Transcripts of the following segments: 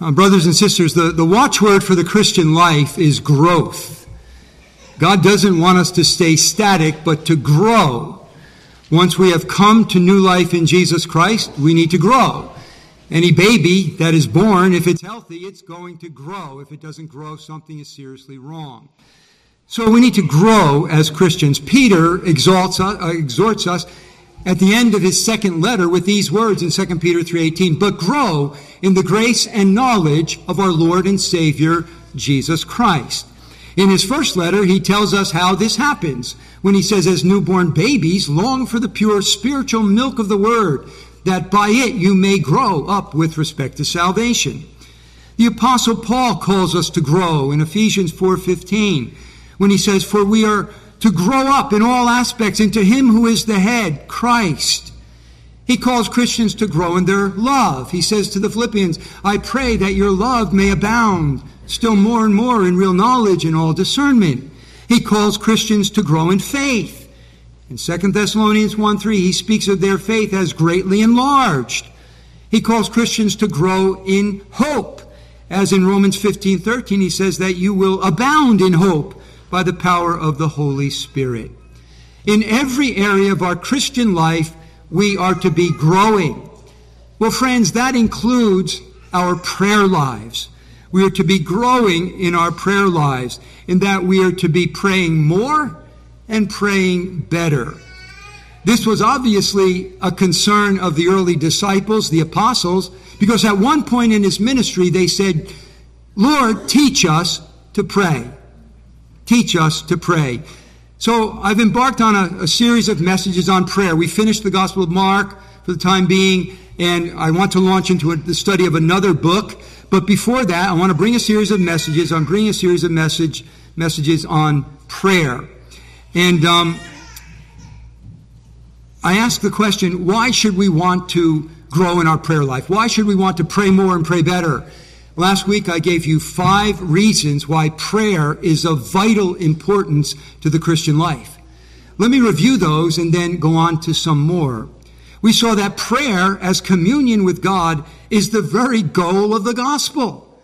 Uh, brothers and sisters, the, the watchword for the Christian life is growth. God doesn't want us to stay static, but to grow. Once we have come to new life in Jesus Christ, we need to grow. Any baby that is born, if it's healthy, it's going to grow. If it doesn't grow, something is seriously wrong. So we need to grow as Christians. Peter exalts, uh, exhorts us at the end of his second letter with these words in 2 Peter 3:18, "But grow in the grace and knowledge of our Lord and Savior Jesus Christ." In his first letter, he tells us how this happens when he says, As newborn babies, long for the pure spiritual milk of the word, that by it you may grow up with respect to salvation. The apostle Paul calls us to grow in Ephesians 4:15 when he says for we are to grow up in all aspects into him who is the head, Christ. He calls Christians to grow in their love. He says to the Philippians, I pray that your love may abound still more and more in real knowledge and all discernment. He calls Christians to grow in faith. In 2 Thessalonians 1 3, he speaks of their faith as greatly enlarged. He calls Christians to grow in hope. As in Romans 15 13, he says that you will abound in hope by the power of the Holy Spirit. In every area of our Christian life, we are to be growing. Well, friends, that includes our prayer lives. We are to be growing in our prayer lives, in that we are to be praying more and praying better. This was obviously a concern of the early disciples, the apostles, because at one point in his ministry they said, Lord, teach us to pray. Teach us to pray. So I've embarked on a, a, series of messages on prayer. We finished the Gospel of Mark for the time being, and I want to launch into a, the study of another book. But before that, I want to bring a series of messages. I'm bringing a series of message messages on prayer, and um, I ask the question: Why should we want to grow in our prayer life? Why should we want to pray more and pray better? Last week I gave you five reasons why prayer is of vital importance to the Christian life. Let me review those and then go on to some more. We saw that prayer as communion with God is the very goal of the gospel.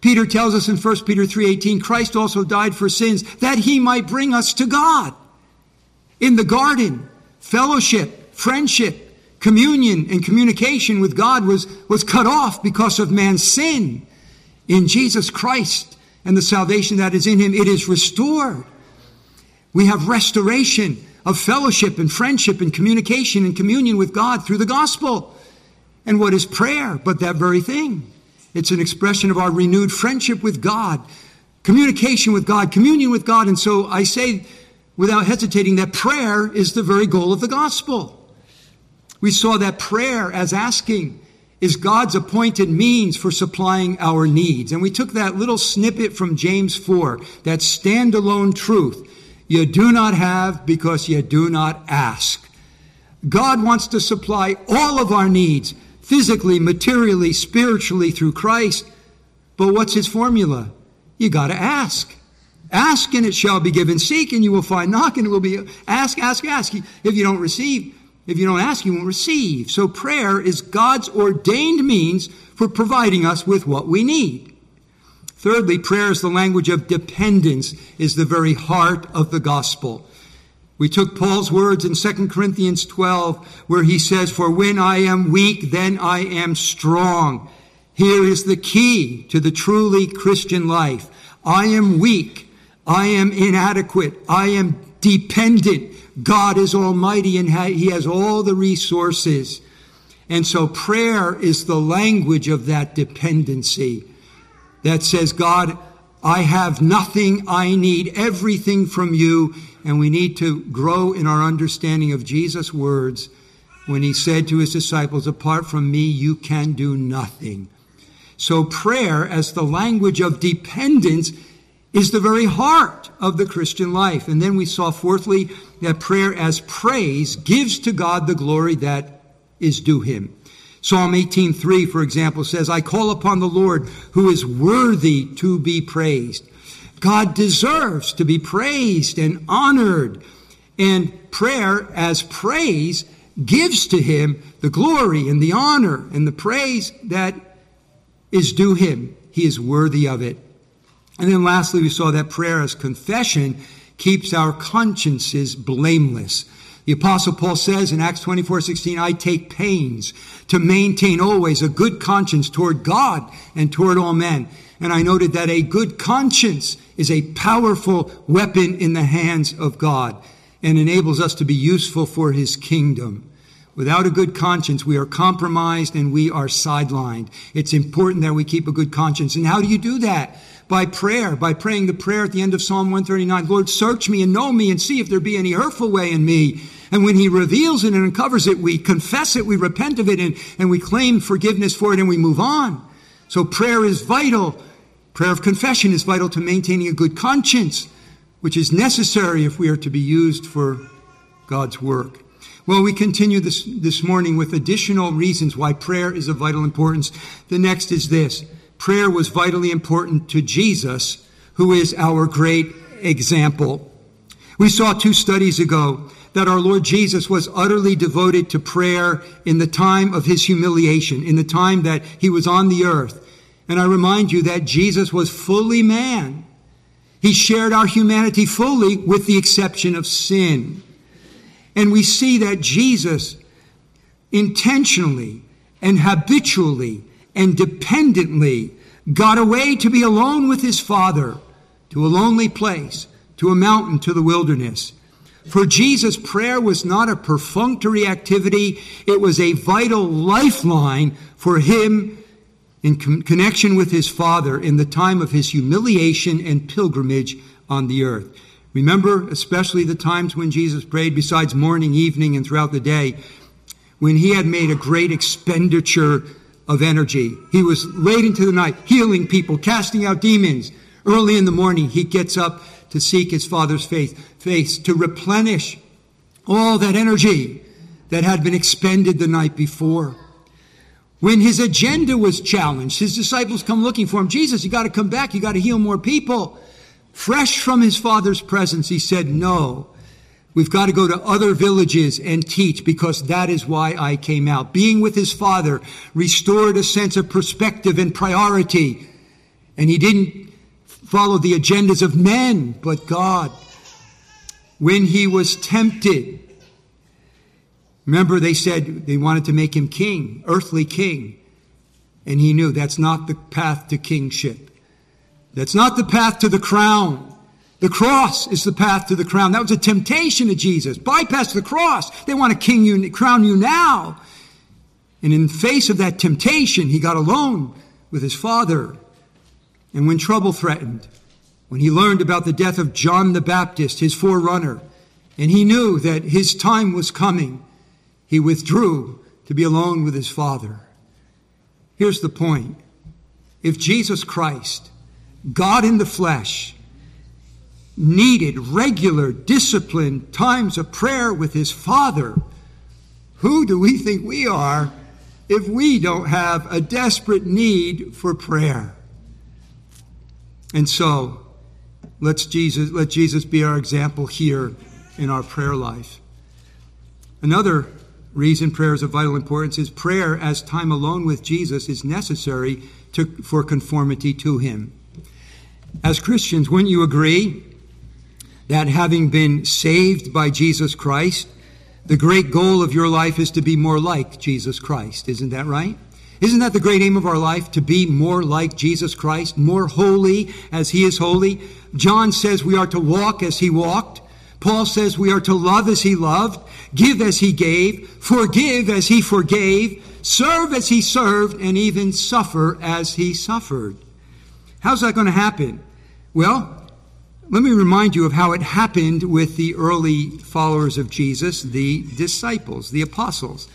Peter tells us in 1 Peter 3:18 Christ also died for sins that he might bring us to God. In the garden, fellowship, friendship, communion and communication with God was, was cut off because of man's sin. In Jesus Christ and the salvation that is in him, it is restored. We have restoration of fellowship and friendship and communication and communion with God through the gospel. And what is prayer but that very thing? It's an expression of our renewed friendship with God, communication with God, communion with God. And so I say without hesitating that prayer is the very goal of the gospel. We saw that prayer as asking is God's appointed means for supplying our needs. And we took that little snippet from James 4, that standalone truth. You do not have because you do not ask. God wants to supply all of our needs, physically, materially, spiritually, through Christ. But what's his formula? You gotta ask. Ask and it shall be given. Seek and you will find. Knock and it will be. Ask, ask, ask. If you don't receive, if you don't ask, you won't receive. So prayer is God's ordained means for providing us with what we need. Thirdly, prayer is the language of dependence, is the very heart of the gospel. We took Paul's words in 2 Corinthians 12, where he says, For when I am weak, then I am strong. Here is the key to the truly Christian life. I am weak. I am inadequate. I am dependent. God is almighty and he has all the resources. And so prayer is the language of that dependency that says, God, I have nothing. I need everything from you. And we need to grow in our understanding of Jesus' words when he said to his disciples, apart from me, you can do nothing. So prayer as the language of dependence is the very heart of the Christian life. And then we saw, fourthly, that prayer as praise gives to God the glory that is due him. Psalm 18:3 for example says, "I call upon the Lord who is worthy to be praised." God deserves to be praised and honored. And prayer as praise gives to him the glory and the honor and the praise that is due him. He is worthy of it. And then lastly, we saw that prayer as confession keeps our consciences blameless. The apostle Paul says in Acts 24, 16, I take pains to maintain always a good conscience toward God and toward all men. And I noted that a good conscience is a powerful weapon in the hands of God and enables us to be useful for his kingdom. Without a good conscience, we are compromised and we are sidelined. It's important that we keep a good conscience. And how do you do that? By prayer, by praying the prayer at the end of Psalm 139. Lord, search me and know me and see if there be any hurtful way in me. And when he reveals it and uncovers it, we confess it, we repent of it, and, and we claim forgiveness for it, and we move on. So prayer is vital. Prayer of confession is vital to maintaining a good conscience, which is necessary if we are to be used for God's work. Well, we continue this, this morning with additional reasons why prayer is of vital importance. The next is this. Prayer was vitally important to Jesus, who is our great example. We saw two studies ago that our Lord Jesus was utterly devoted to prayer in the time of his humiliation, in the time that he was on the earth. And I remind you that Jesus was fully man. He shared our humanity fully with the exception of sin. And we see that Jesus intentionally and habitually and dependently got away to be alone with his Father, to a lonely place, to a mountain, to the wilderness. For Jesus, prayer was not a perfunctory activity, it was a vital lifeline for him in connection with his Father in the time of his humiliation and pilgrimage on the earth. Remember, especially the times when Jesus prayed, besides morning, evening, and throughout the day, when he had made a great expenditure of energy. He was late into the night, healing people, casting out demons. Early in the morning, he gets up to seek his Father's face, face to replenish all that energy that had been expended the night before. When his agenda was challenged, his disciples come looking for him. Jesus, you got to come back. You got to heal more people. Fresh from his father's presence, he said, no. We've got to go to other villages and teach because that is why I came out. Being with his father restored a sense of perspective and priority. And he didn't follow the agendas of men, but God. When he was tempted, remember they said they wanted to make him king, earthly king. And he knew that's not the path to kingship. That's not the path to the crown. The cross is the path to the crown. That was a temptation to Jesus. Bypass the cross. They want to king you, crown you now. And in face of that temptation, he got alone with his father. And when trouble threatened, when he learned about the death of John the Baptist, his forerunner, and he knew that his time was coming, he withdrew to be alone with his father. Here's the point. If Jesus Christ, God in the flesh, needed regular, disciplined times of prayer with his Father, who do we think we are if we don't have a desperate need for prayer? And so, let's Jesus, let Jesus be our example here in our prayer life. Another reason prayer is of vital importance is prayer as time alone with Jesus is necessary to, for conformity to Him. As Christians, wouldn't you agree that having been saved by Jesus Christ, the great goal of your life is to be more like Jesus Christ. Isn't that right? Isn't that the great aim of our life? To be more like Jesus Christ, more holy as he is holy? John says we are to walk as he walked. Paul says we are to love as he loved, give as he gave, forgive as he forgave, serve as he served, and even suffer as he suffered. How's that going to happen? Well, let me remind you of how it happened with the early followers of Jesus, the disciples, the apostles.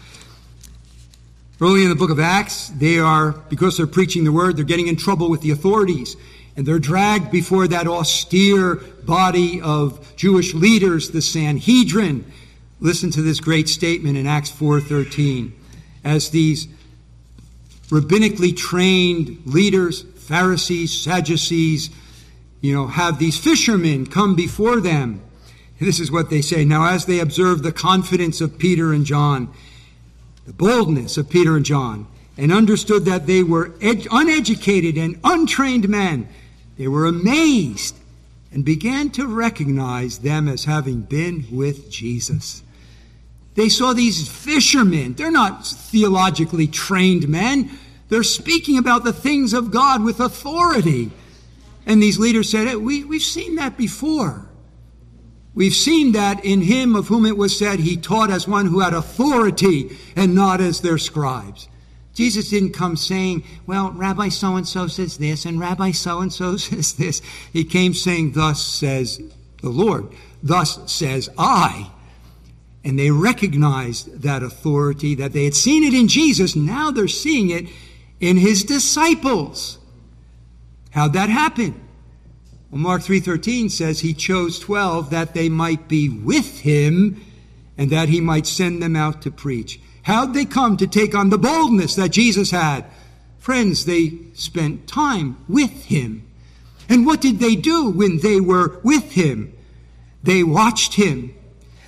Early in the book of Acts, they are, because they're preaching the word, they're getting in trouble with the authorities. And they're dragged before that austere body of Jewish leaders, the Sanhedrin. Listen to this great statement in Acts 4:13. As these rabbinically trained leaders, Pharisees, Sadducees, you know, have these fishermen come before them. This is what they say. Now, as they observe the confidence of Peter and John, the boldness of Peter and John, and understood that they were ed- uneducated and untrained men, they were amazed and began to recognize them as having been with Jesus. They saw these fishermen. They're not theologically trained men. They're speaking about the things of God with authority. And these leaders said, hey, we, We've seen that before. We've seen that in him of whom it was said he taught as one who had authority and not as their scribes. Jesus didn't come saying, well, Rabbi so and so says this and Rabbi so and so says this. He came saying, thus says the Lord, thus says I. And they recognized that authority, that they had seen it in Jesus. Now they're seeing it in his disciples. How'd that happen? Well, Mark 3:13 says he chose 12 that they might be with him and that he might send them out to preach. How'd they come to take on the boldness that Jesus had? Friends, they spent time with him. And what did they do when they were with him? They watched him.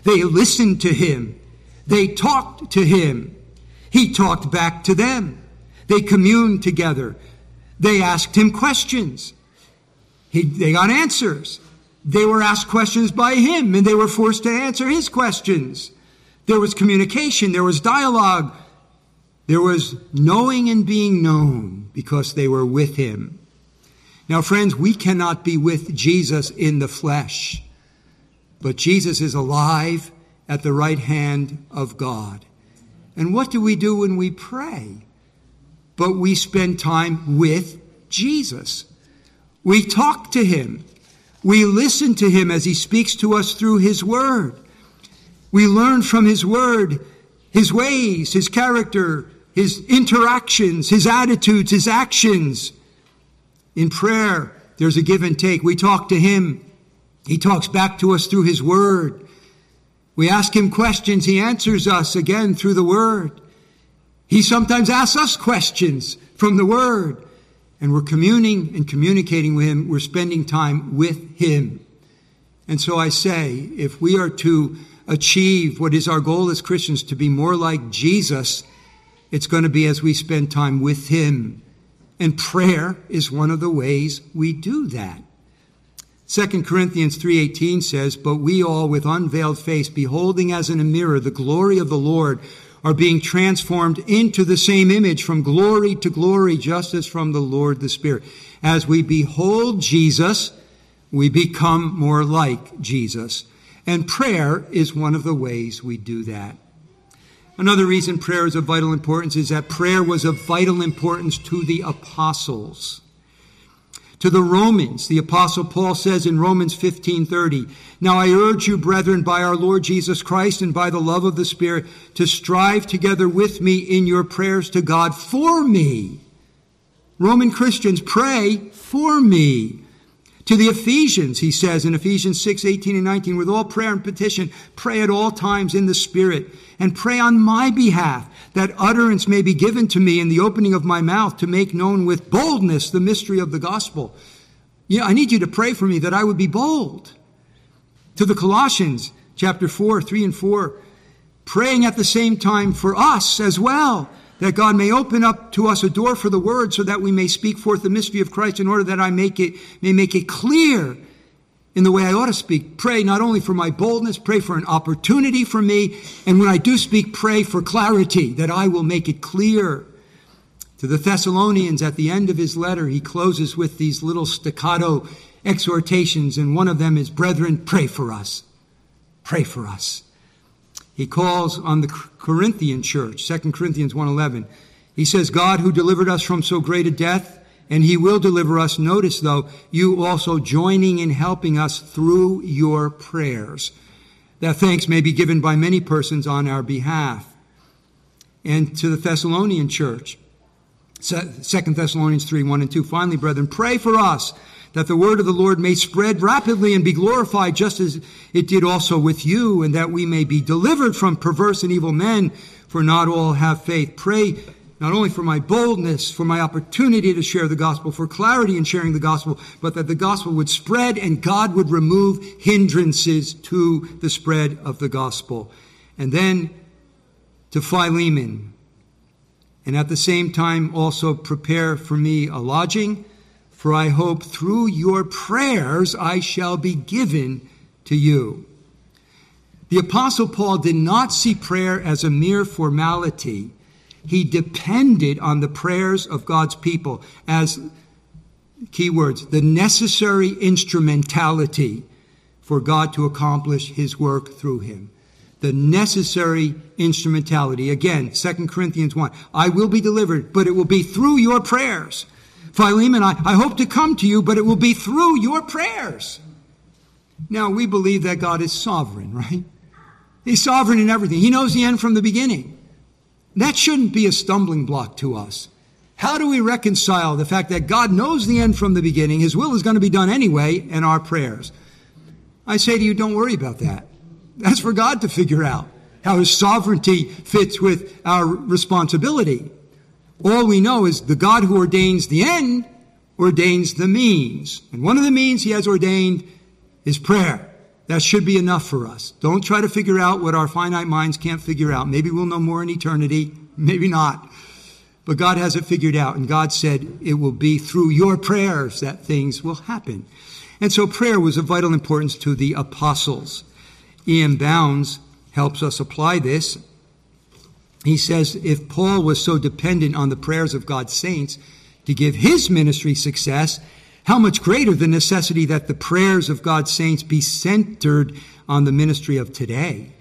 They listened to him. They talked to him. He talked back to them. They communed together. They asked him questions. He, they got answers. They were asked questions by him and they were forced to answer his questions. There was communication. There was dialogue. There was knowing and being known because they were with him. Now, friends, we cannot be with Jesus in the flesh, but Jesus is alive at the right hand of God. And what do we do when we pray? But we spend time with Jesus. We talk to him. We listen to him as he speaks to us through his word. We learn from his word his ways, his character, his interactions, his attitudes, his actions. In prayer, there's a give and take. We talk to him. He talks back to us through his word. We ask him questions. He answers us again through the word. He sometimes asks us questions from the Word, and we're communing and communicating with Him. We're spending time with Him. And so I say, if we are to achieve what is our goal as Christians, to be more like Jesus, it's going to be as we spend time with Him. And prayer is one of the ways we do that. 2 Corinthians 3:18 says, "But we all with unveiled face beholding as in a mirror the glory of the Lord are being transformed into the same image from glory to glory, just as from the Lord the Spirit. As we behold Jesus, we become more like Jesus. And prayer is one of the ways we do that. Another reason prayer is of vital importance is that prayer was of vital importance to the apostles. To the Romans, the apostle Paul says in Romans 15:30, "Now I urge you, brethren, by our Lord Jesus Christ and by the love of the Spirit, to strive together with me in your prayers to God for me." Roman Christians pray for me. To the Ephesians, he says in Ephesians 6, 18 and 19, with all prayer and petition, pray at all times in the Spirit, and pray on my behalf, that utterance may be given to me in the opening of my mouth to make known with boldness the mystery of the gospel. Yeah, I need you to pray for me that I would be bold. To the Colossians, chapter 4, 3 and 4, praying at the same time for us as well that God may open up to us a door for the word so that we may speak forth the mystery of Christ in order that I make it, may make it clear in the way I ought to speak. Pray not only for my boldness, pray for an opportunity for me. And when I do speak, pray for clarity that I will make it clear. To the Thessalonians at the end of his letter, he closes with these little staccato exhortations. And one of them is, brethren, pray for us. Pray for us. He calls on the Corinthian church, 2 Corinthians 1:11. He says, "God who delivered us from so great a death, and he will deliver us. Notice though, you also joining in helping us through your prayers, that thanks may be given by many persons on our behalf." And to the Thessalonian church, 2 Thessalonians 3, 1 and 2. Finally, brethren, pray for us that the word of the Lord may spread rapidly and be glorified just as it did also with you, and that we may be delivered from perverse and evil men, for not all have faith. Pray not only for my boldness, for my opportunity to share the gospel, for clarity in sharing the gospel, but that the gospel would spread and God would remove hindrances to the spread of the gospel. And then to Philemon, and at the same time also prepare for me a lodging, for I hope through your prayers I shall be given to you. The Apostle Paul did not see prayer as a mere formality. He depended on the prayers of God's people as, keywords, the necessary instrumentality for God to accomplish his work through him. The necessary instrumentality. Again, 2 Corinthians 1. I will be delivered, but it will be through your prayers. Philemon, I, I hope to come to you, but it will be through your prayers. Now, we believe that God is sovereign, right? He's sovereign in everything. He knows the end from the beginning. That shouldn't be a stumbling block to us. How do we reconcile the fact that God knows the end from the beginning, His will is going to be done anyway, and our prayers? I say to you, don't worry about that. That's for God to figure out how His sovereignty fits with our responsibility. All we know is the God who ordains the end ordains the means. And one of the means He has ordained is prayer. That should be enough for us. Don't try to figure out what our finite minds can't figure out. Maybe we'll know more in eternity, maybe not. But God has it figured out, and God said it will be through your prayers that things will happen. And so prayer was of vital importance to the apostles. E.M. Bounds helps us apply this. He says if Paul was so dependent on the prayers of God's saints to give his ministry success, how much greater the necessity that the prayers of God's saints be centered on the ministry of today.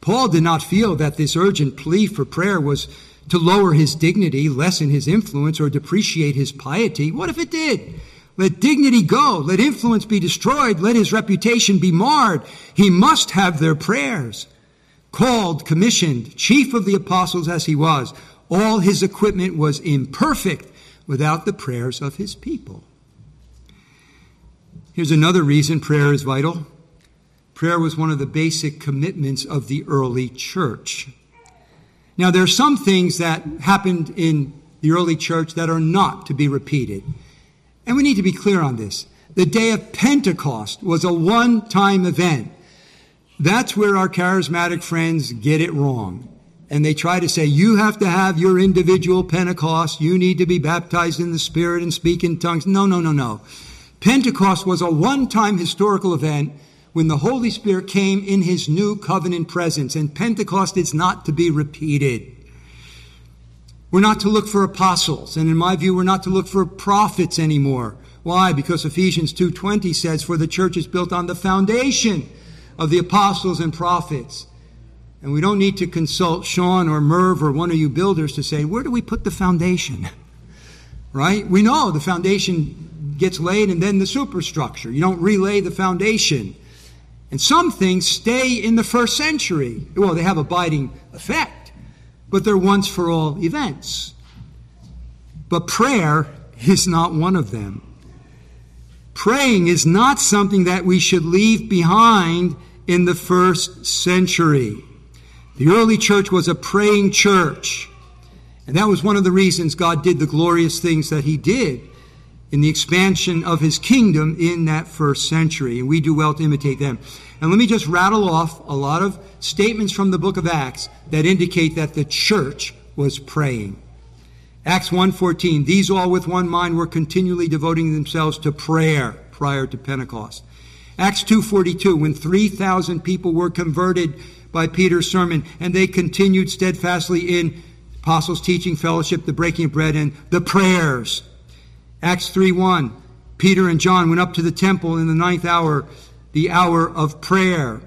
Paul did not feel that this urgent plea for prayer was to lower his dignity, lessen his influence, or depreciate his piety. What if it did? Let dignity go. Let influence be destroyed. Let his reputation be marred. He must have their prayers. Called, commissioned, chief of the apostles as he was, all his equipment was imperfect without the prayers of his people. Here's another reason prayer is vital. Prayer was one of the basic commitments of the early church. Now, there are some things that happened in the early church that are not to be repeated. And we need to be clear on this. The day of Pentecost was a one time event. That's where our charismatic friends get it wrong. And they try to say, you have to have your individual Pentecost. You need to be baptized in the Spirit and speak in tongues. No, no, no, no. Pentecost was a one time historical event when the Holy Spirit came in his new covenant presence. And Pentecost is not to be repeated. We're not to look for apostles, and in my view, we're not to look for prophets anymore. Why? Because Ephesians 2:20 says, "For the church is built on the foundation of the apostles and prophets." And we don't need to consult Sean or Merv or one of you builders to say, where do we put the foundation? right? We know the foundation gets laid and then the superstructure. You don't relay the foundation. And some things stay in the first century. Well, they have abiding effect but they're once for all events. But prayer is not one of them. Praying is not something that we should leave behind in the first century. The early church was a praying church. And that was one of the reasons God did the glorious things that He did in the expansion of His kingdom in that first century. And we do well to imitate them. And let me just rattle off a lot of statements from the book of Acts that indicate that the church was praying. Acts 1:14 These all with one mind were continually devoting themselves to prayer prior to Pentecost. Acts 2:42 when 3000 people were converted by Peter's sermon and they continued steadfastly in apostles teaching fellowship the breaking of bread and the prayers. Acts 3:1 Peter and John went up to the temple in the ninth hour the hour of prayer.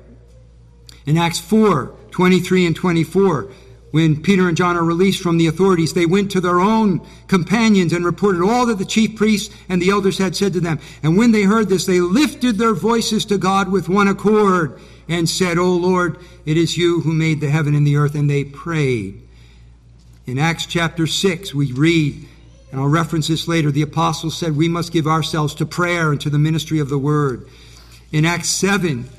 In Acts 4 23 and 24, when Peter and John are released from the authorities, they went to their own companions and reported all that the chief priests and the elders had said to them. And when they heard this, they lifted their voices to God with one accord and said, O Lord, it is you who made the heaven and the earth. And they prayed. In Acts chapter 6, we read, and I'll reference this later, the apostles said, We must give ourselves to prayer and to the ministry of the word. In Acts 7,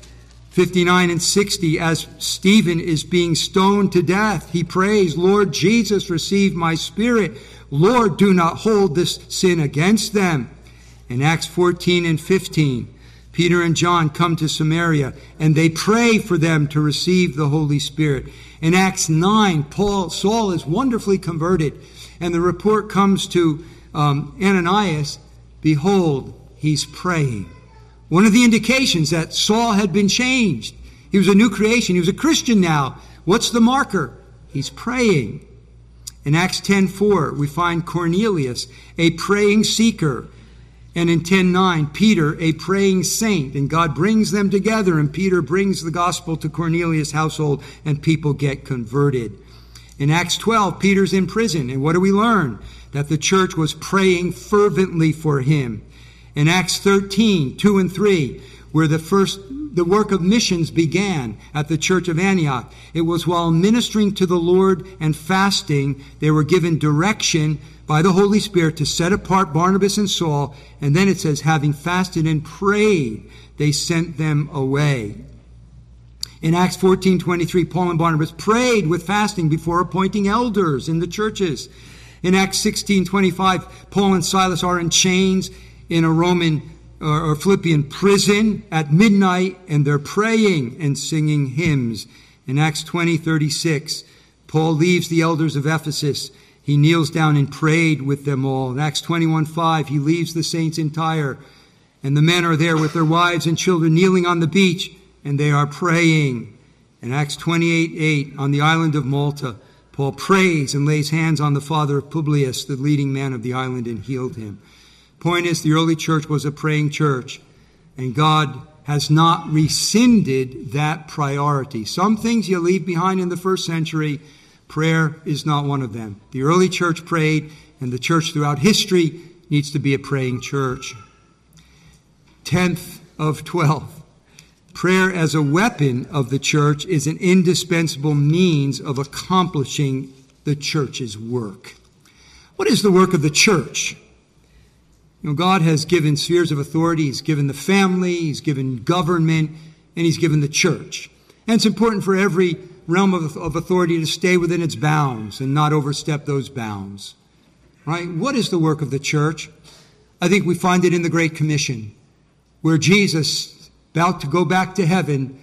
59 and 60, as Stephen is being stoned to death, he prays, Lord Jesus, receive my spirit. Lord, do not hold this sin against them. In Acts 14 and 15, Peter and John come to Samaria and they pray for them to receive the Holy Spirit. In Acts 9, Paul, Saul is wonderfully converted and the report comes to um, Ananias Behold, he's praying. One of the indications that Saul had been changed. He was a new creation. He was a Christian now. What's the marker? He's praying. In Acts 10:4, we find Cornelius, a praying seeker. And in 10:9, Peter, a praying saint, and God brings them together and Peter brings the gospel to Cornelius' household and people get converted. In Acts 12, Peter's in prison, and what do we learn? That the church was praying fervently for him. In Acts 13, 2 and 3, where the first the work of missions began at the church of Antioch. It was while ministering to the Lord and fasting, they were given direction by the Holy Spirit to set apart Barnabas and Saul. And then it says, having fasted and prayed, they sent them away. In Acts 14 23, Paul and Barnabas prayed with fasting before appointing elders in the churches. In Acts 16 25, Paul and Silas are in chains in a Roman or Philippian prison at midnight and they're praying and singing hymns. In Acts 20 36, Paul leaves the elders of Ephesus he kneels down and prayed with them all. In Acts 21 5, he leaves the saints in Tyre, and the men are there with their wives and children kneeling on the beach, and they are praying. In Acts 28 8, on the island of Malta, Paul prays and lays hands on the father of Publius, the leading man of the island, and healed him. Point is, the early church was a praying church, and God has not rescinded that priority. Some things you leave behind in the first century Prayer is not one of them. The early church prayed, and the church throughout history needs to be a praying church. Tenth of twelve. Prayer as a weapon of the church is an indispensable means of accomplishing the church's work. What is the work of the church? You know, God has given spheres of authority. He's given the family, He's given government, and He's given the church. And it's important for every realm of, of authority to stay within its bounds and not overstep those bounds. Right? What is the work of the church? I think we find it in the Great Commission, where Jesus, about to go back to heaven,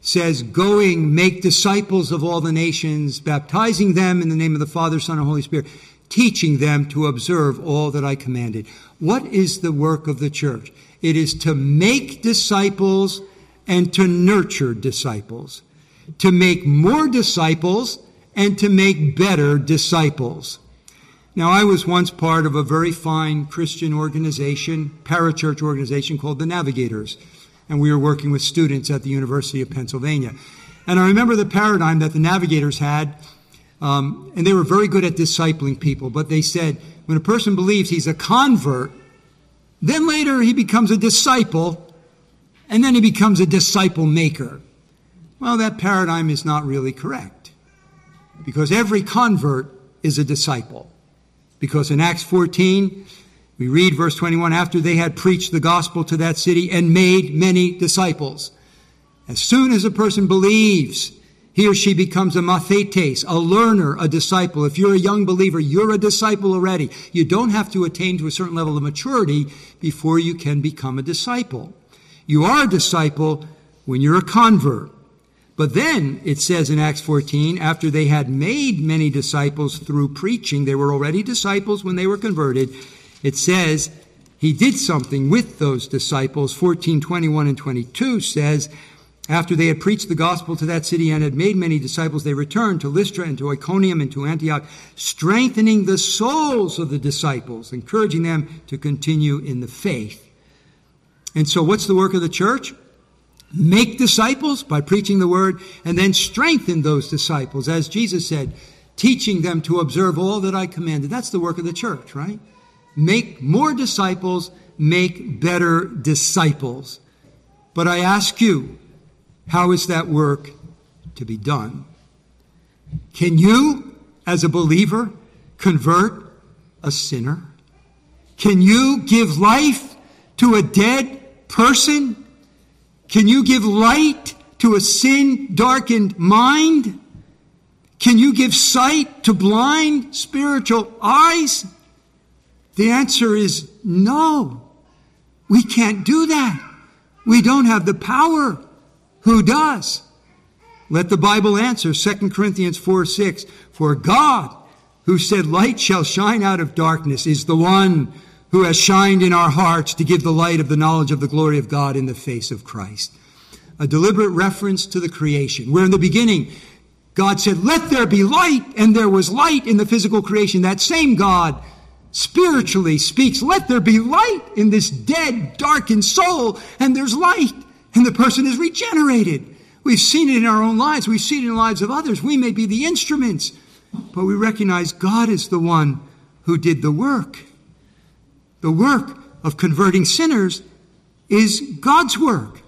says, Going, make disciples of all the nations, baptizing them in the name of the Father, Son, and Holy Spirit, teaching them to observe all that I commanded. What is the work of the church? It is to make disciples and to nurture disciples to make more disciples and to make better disciples. Now, I was once part of a very fine Christian organization, parachurch organization called the Navigators, and we were working with students at the University of Pennsylvania. And I remember the paradigm that the Navigators had, um, and they were very good at discipling people, but they said when a person believes he's a convert, then later he becomes a disciple, and then he becomes a disciple maker. Well, that paradigm is not really correct because every convert is a disciple. Because in Acts 14, we read verse 21 after they had preached the gospel to that city and made many disciples. As soon as a person believes, he or she becomes a mathetes, a learner, a disciple. If you're a young believer, you're a disciple already. You don't have to attain to a certain level of maturity before you can become a disciple. You are a disciple when you're a convert. But then it says in Acts 14, after they had made many disciples through preaching, they were already disciples when they were converted. It says he did something with those disciples. 14, 21 and 22 says, after they had preached the gospel to that city and had made many disciples, they returned to Lystra and to Iconium and to Antioch, strengthening the souls of the disciples, encouraging them to continue in the faith. And so what's the work of the church? make disciples by preaching the word, and then strengthen those disciples, as Jesus said, teaching them to observe all that I commanded. That's the work of the church, right? Make more disciples, make better disciples. But I ask you, how is that work to be done? Can you, as a believer, convert a sinner? Can you give life to a dead person? Can you give light to a sin darkened mind? Can you give sight to blind spiritual eyes? The answer is no. We can't do that. We don't have the power. Who does? Let the Bible answer 2 Corinthians 4 6. For God who said, Light shall shine out of darkness, is the one who has shined in our hearts to give the light of the knowledge of the glory of God in the face of Christ. A deliberate reference to the creation, where in the beginning, God said, Let there be light, and there was light in the physical creation. That same God spiritually speaks, Let there be light in this dead, darkened soul, and there's light, and the person is regenerated. We've seen it in our own lives, we've seen it in the lives of others. We may be the instruments, but we recognize God is the one who did the work. The work of converting sinners is God's work.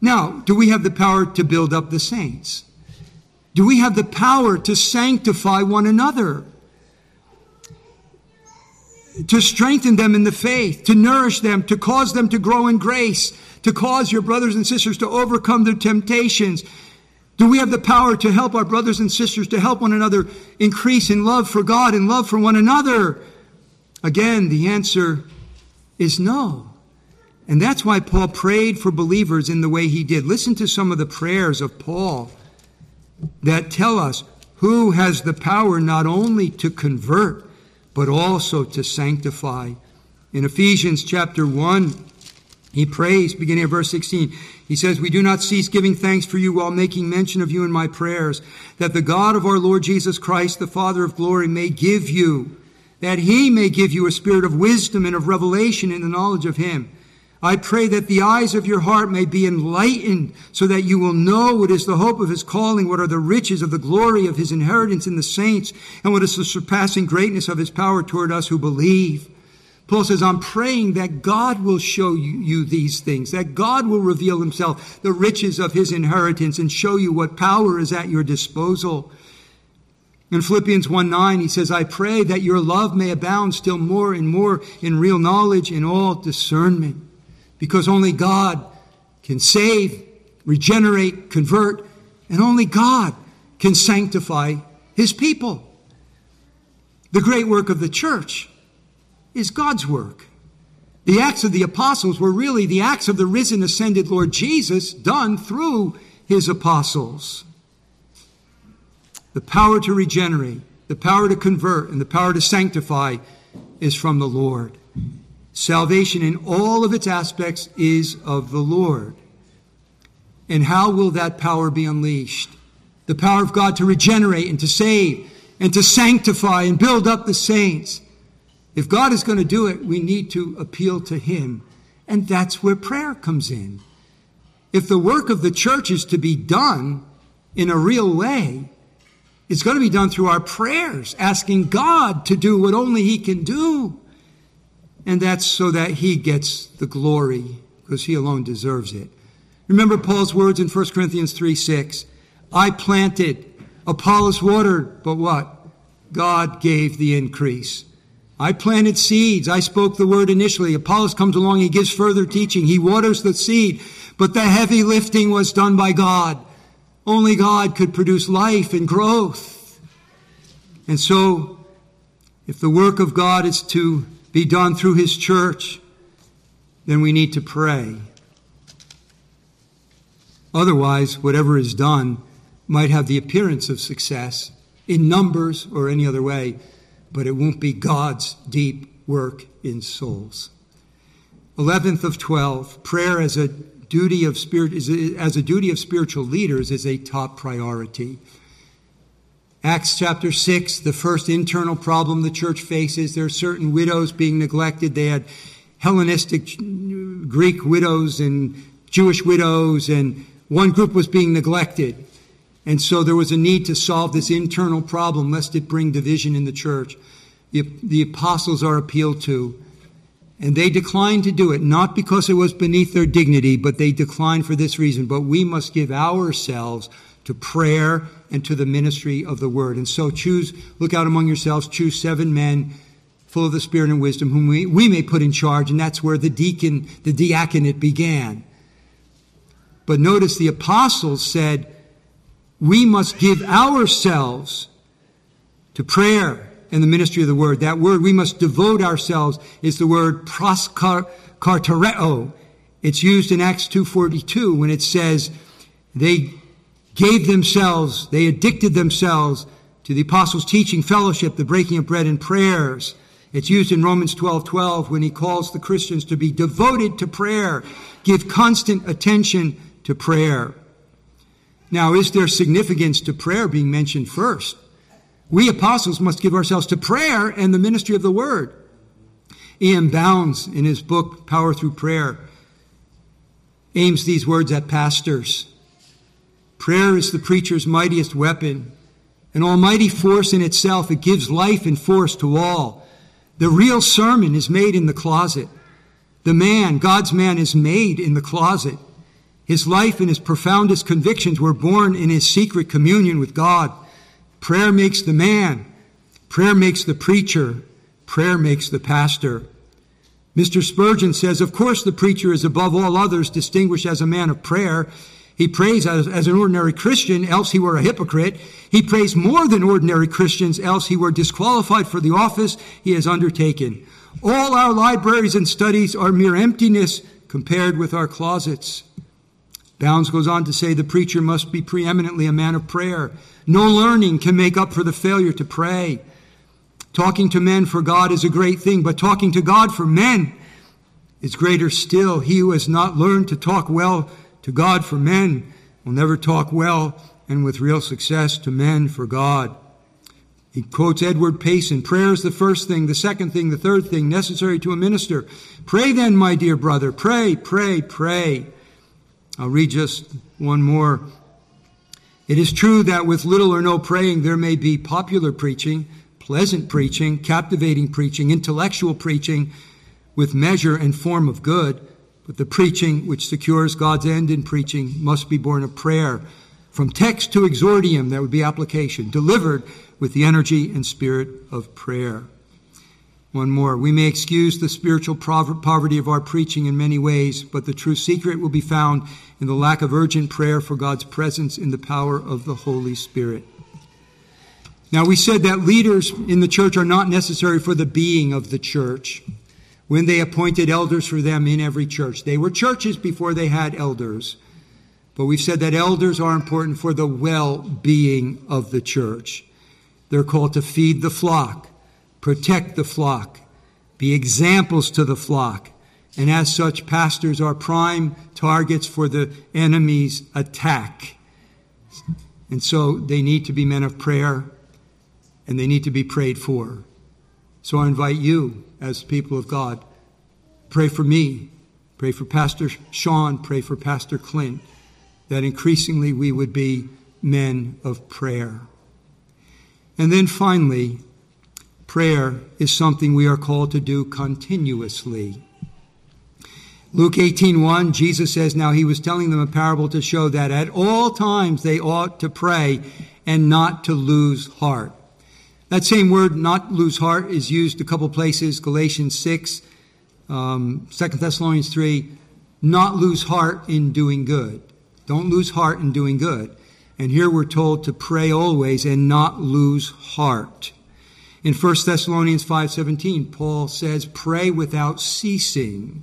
Now, do we have the power to build up the saints? Do we have the power to sanctify one another? To strengthen them in the faith, to nourish them, to cause them to grow in grace, to cause your brothers and sisters to overcome their temptations? Do we have the power to help our brothers and sisters to help one another increase in love for God and love for one another? Again, the answer is no. And that's why Paul prayed for believers in the way he did. Listen to some of the prayers of Paul that tell us who has the power not only to convert, but also to sanctify. In Ephesians chapter 1, he prays, beginning at verse 16, he says, We do not cease giving thanks for you while making mention of you in my prayers, that the God of our Lord Jesus Christ, the Father of glory, may give you, that he may give you a spirit of wisdom and of revelation in the knowledge of him I pray that the eyes of your heart may be enlightened so that you will know what is the hope of his calling, what are the riches of the glory of his inheritance in the saints, and what is the surpassing greatness of his power toward us who believe. Paul says, I'm praying that God will show you, these things, that God will reveal himself, the riches of his inheritance, and show you what power is at your disposal. In Philippians 1 9, he says, I pray that your love may abound still more and more in real knowledge and all discernment because only God can save, regenerate, convert, and only God can sanctify his people. The great work of the church is God's work. The acts of the apostles were really the acts of the risen, ascended Lord Jesus done through his apostles. The power to regenerate, the power to convert, and the power to sanctify is from the Lord. Salvation in all of its aspects is of the Lord. And how will that power be unleashed? The power of God to regenerate and to save and to sanctify and build up the saints. If God is going to do it, we need to appeal to Him. And that's where prayer comes in. If the work of the church is to be done in a real way, it's going to be done through our prayers, asking God to do what only He can do. And that's so that he gets the glory, because he alone deserves it. Remember Paul's words in 1 Corinthians 3 6. I planted, Apollos watered, but what? God gave the increase. I planted seeds. I spoke the word initially. Apollos comes along. He gives further teaching. He waters the seed. But the heavy lifting was done by God. Only God could produce life and growth. And so, if the work of God is to be done through His church, then we need to pray. Otherwise, whatever is done might have the appearance of success in numbers or any other way, but it won't be God's deep work in souls. 11th of 12, prayer as a duty of spirit as a duty of spiritual leaders is a top priority. Acts chapter 6, the first internal problem the church faces, there are certain widows being neglected. They had Hellenistic Greek widows and Jewish widows, and one group was being neglected. And so there was a need to solve this internal problem lest it bring division in the church. The, the apostles are appealed to. And they declined to do it, not because it was beneath their dignity, but they declined for this reason. But we must give ourselves to prayer and to the ministry of the word. And so choose, look out among yourselves, choose seven men full of the Spirit and wisdom, whom we, we may put in charge, and that's where the deacon, the diaconate began. But notice the apostles said, we must give ourselves to prayer and the ministry of the word. That word, we must devote ourselves, is the word proskartereo. It's used in Acts 2.42 when it says, they gave themselves, they addicted themselves to the apostles' teaching, fellowship, the breaking of bread, and prayers. It's used in Romans 12 12 when he calls the Christians to be devoted to prayer, give constant attention to prayer. Now, is there significance to prayer being mentioned first? We apostles must give ourselves to prayer and the ministry of the word. E.M. Bounds, in his book, Power Through Prayer, aims these words at pastors. Prayer is the preacher's mightiest weapon, an almighty force in itself. It gives life and force to all. The real sermon is made in the closet. The man, God's man, is made in the closet. His life and his profoundest convictions were born in his secret communion with God. Prayer makes the man. Prayer makes the preacher. Prayer makes the pastor. Mr. Spurgeon says, Of course, the preacher is above all others distinguished as a man of prayer. He prays as, as, an ordinary Christian, else he were a hypocrite. He prays more than ordinary Christians, else he were disqualified for the office he has undertaken. All our libraries and studies are mere emptiness compared with our closets. Bounds goes on to say the preacher must be preeminently a man of prayer. No learning can make up for the failure to pray. Talking to men for God is a great thing, but talking to God for men is greater still. He who has not learned to talk well to God for men will never talk well and with real success to men for God. He quotes Edward Payson Prayer is the first thing, the second thing, the third thing necessary to a minister. Pray then, my dear brother. Pray, pray, pray. I'll read just one more. It is true that with little or no praying, there may be popular preaching, pleasant preaching, captivating preaching, intellectual preaching with measure and form of good, but the preaching which secures God's end in preaching must be born of prayer. From text to exordium, that would be application, delivered with the energy and spirit of prayer. One more. We may excuse the spiritual poverty of our preaching in many ways, but the true secret will be found in the lack of urgent prayer for God's presence in the power of the Holy Spirit. Now, we said that leaders in the church are not necessary for the being of the church when they appointed elders for them in every church. They were churches before they had elders. But we've said that elders are important for the well being of the church. They're called to feed the flock, protect the flock, be examples to the flock. And as such, pastors are prime targets for the enemy's attack. And so they need to be men of prayer and they need to be prayed for. So I invite you, as people of God, pray for me, pray for Pastor Sean, pray for Pastor Clint, that increasingly we would be men of prayer. And then finally, prayer is something we are called to do continuously. Luke 18:1 Jesus says now he was telling them a parable to show that at all times they ought to pray and not to lose heart. That same word, not lose heart, is used a couple places Galatians 6, um, 2 Thessalonians 3. Not lose heart in doing good. Don't lose heart in doing good. And here we're told to pray always and not lose heart. In 1 Thessalonians 5:17, Paul says, "Pray without ceasing."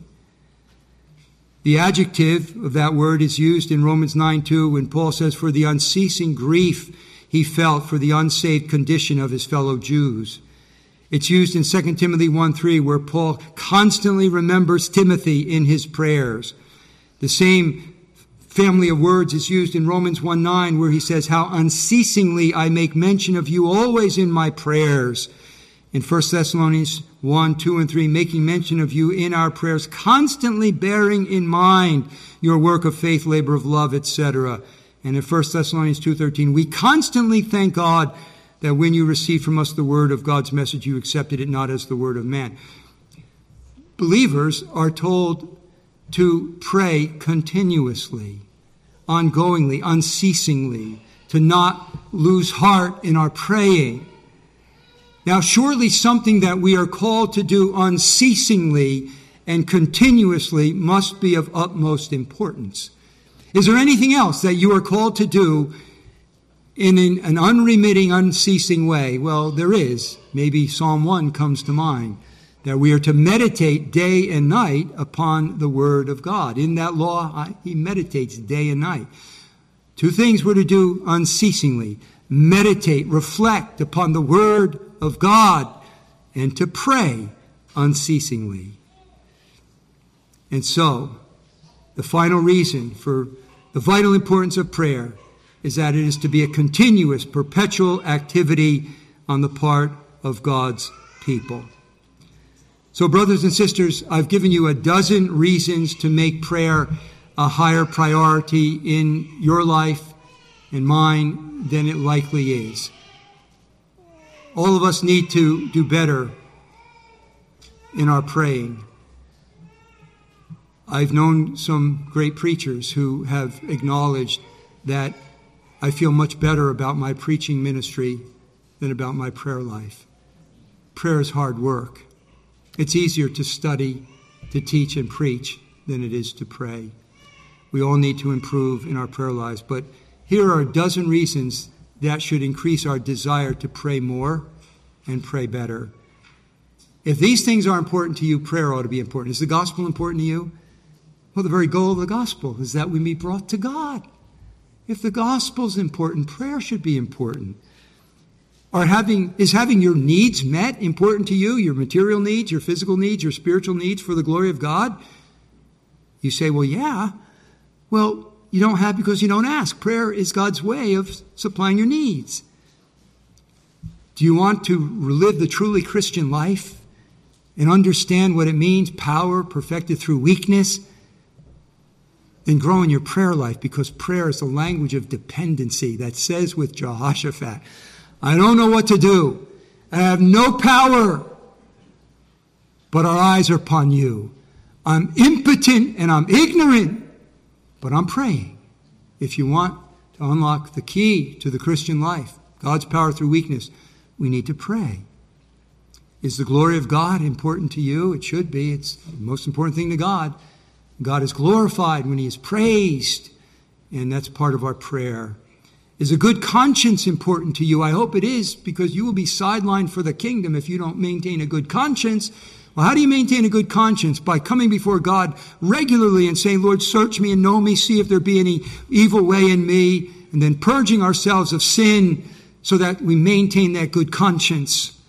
The adjective of that word is used in Romans 9:2 when Paul says, "For the unceasing grief he felt for the unsaved condition of his fellow Jews. It's used in 2 Timothy 1 3, where Paul constantly remembers Timothy in his prayers. The same family of words is used in Romans 1 9, where he says, How unceasingly I make mention of you always in my prayers. In 1 Thessalonians 1, 2, and 3, making mention of you in our prayers, constantly bearing in mind your work of faith, labor of love, etc and in 1 Thessalonians 2.13, we constantly thank God that when you received from us the word of God's message, you accepted it not as the word of man. Believers are told to pray continuously, ongoingly, unceasingly, to not lose heart in our praying. Now, surely something that we are called to do unceasingly and continuously must be of utmost importance. Is there anything else that you are called to do in an unremitting, unceasing way? Well, there is. Maybe Psalm 1 comes to mind that we are to meditate day and night upon the Word of God. In that law, he meditates day and night. Two things we're to do unceasingly meditate, reflect upon the Word of God, and to pray unceasingly. And so, the final reason for the vital importance of prayer is that it is to be a continuous, perpetual activity on the part of God's people. So, brothers and sisters, I've given you a dozen reasons to make prayer a higher priority in your life and mine than it likely is. All of us need to do better in our praying. I've known some great preachers who have acknowledged that I feel much better about my preaching ministry than about my prayer life. Prayer is hard work. It's easier to study, to teach, and preach than it is to pray. We all need to improve in our prayer lives, but here are a dozen reasons that should increase our desire to pray more and pray better. If these things are important to you, prayer ought to be important. Is the gospel important to you? Well, the very goal of the gospel is that we be brought to God. If the gospel is important, prayer should be important. Are having, is having your needs met important to you? Your material needs, your physical needs, your spiritual needs for the glory of God? You say, well, yeah. Well, you don't have because you don't ask. Prayer is God's way of supplying your needs. Do you want to live the truly Christian life and understand what it means, power perfected through weakness? Then grow in your prayer life because prayer is the language of dependency that says with Jehoshaphat, I don't know what to do. I have no power, but our eyes are upon you. I'm impotent and I'm ignorant, but I'm praying. If you want to unlock the key to the Christian life, God's power through weakness, we need to pray. Is the glory of God important to you? It should be. It's the most important thing to God. God is glorified when He is praised, and that's part of our prayer. Is a good conscience important to you? I hope it is, because you will be sidelined for the kingdom if you don't maintain a good conscience. Well, how do you maintain a good conscience? By coming before God regularly and saying, Lord, search me and know me, see if there be any evil way in me, and then purging ourselves of sin so that we maintain that good conscience.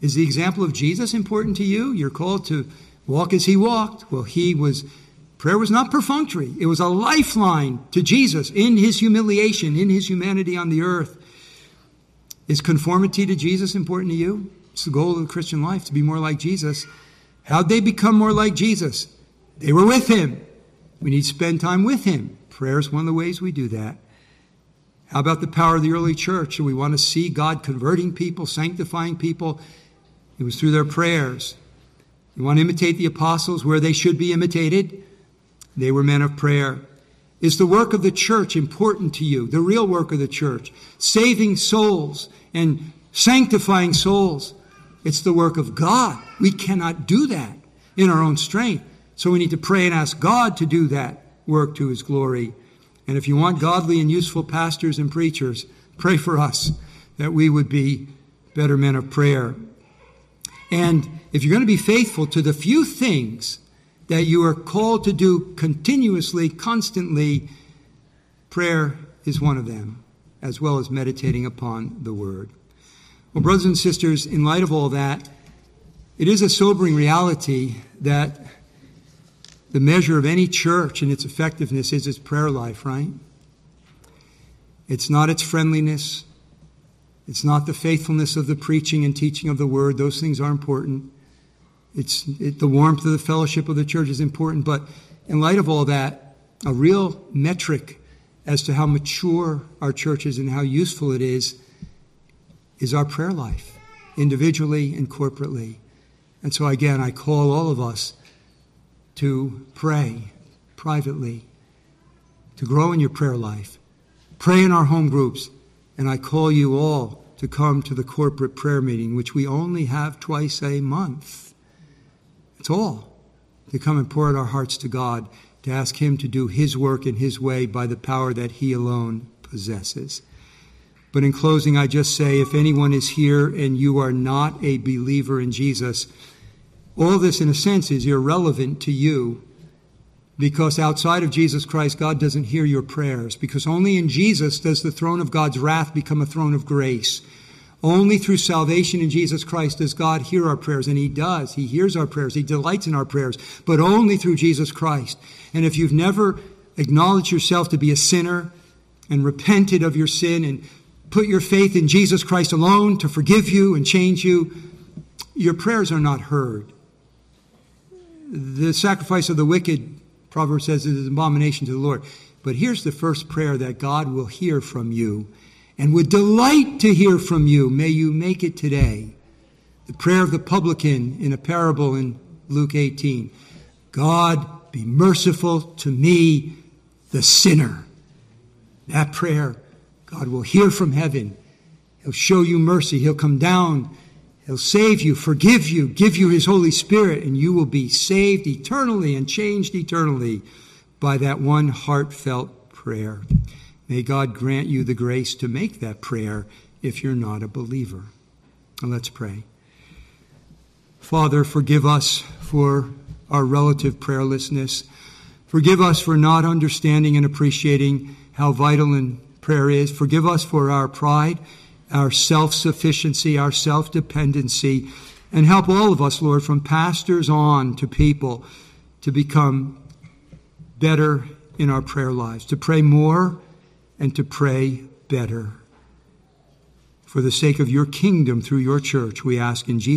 Is the example of Jesus important to you? You're called to walk as he walked. Well, he was, prayer was not perfunctory. It was a lifeline to Jesus in his humiliation, in his humanity on the earth. Is conformity to Jesus important to you? It's the goal of the Christian life to be more like Jesus. How'd they become more like Jesus? They were with him. We need to spend time with him. Prayer is one of the ways we do that. How about the power of the early church? Do we want to see God converting people, sanctifying people? It was through their prayers. You want to imitate the apostles where they should be imitated? They were men of prayer. Is the work of the church important to you? The real work of the church? Saving souls and sanctifying souls. It's the work of God. We cannot do that in our own strength. So we need to pray and ask God to do that work to his glory. And if you want godly and useful pastors and preachers, pray for us that we would be better men of prayer. And if you're going to be faithful to the few things that you are called to do continuously, constantly, prayer is one of them, as well as meditating upon the Word. Well, brothers and sisters, in light of all that, it is a sobering reality that the measure of any church and its effectiveness is its prayer life, right? It's not its friendliness, it's not the faithfulness of the preaching and teaching of the word. Those things are important. It's it, the warmth of the fellowship of the church is important. But in light of all that, a real metric as to how mature our church is and how useful it is is our prayer life, individually and corporately. And so again, I call all of us to pray privately, to grow in your prayer life. Pray in our home groups and I call you all to come to the corporate prayer meeting, which we only have twice a month. It's all to come and pour out our hearts to God, to ask Him to do His work in His way by the power that He alone possesses. But in closing, I just say if anyone is here and you are not a believer in Jesus, all this, in a sense, is irrelevant to you Because outside of Jesus Christ, God doesn't hear your prayers. Because only in Jesus does the throne of God's wrath become a throne of grace. Only through salvation in Jesus Christ does God hear our prayers. And He does. He hears our prayers. He delights in our prayers. But only through Jesus Christ. And if you've never acknowledged yourself to be a sinner and repented of your sin and put your faith in Jesus Christ alone to forgive you and change you, your prayers are not heard. The sacrifice of the wicked Proverbs says is an abomination to the Lord. But here's the first prayer that God will hear from you and would delight to hear from you. May you make it today. The prayer of the publican in a parable in Luke 18. God, be merciful to me, the sinner. That prayer, God will hear from heaven. He'll show you mercy. He'll come down He'll save you, forgive you, give you His Holy Spirit, and you will be saved eternally and changed eternally by that one heartfelt prayer. May God grant you the grace to make that prayer if you're not a believer. And let's pray. Father, forgive us for our relative prayerlessness. Forgive us for not understanding and appreciating how vital in prayer is. Forgive us for our pride our self sufficiency, our self dependency, and help all of us, Lord, from pastors on to people, to become better in our prayer lives, to pray more and to pray better. For the sake of your kingdom through your church, we ask in Jesus.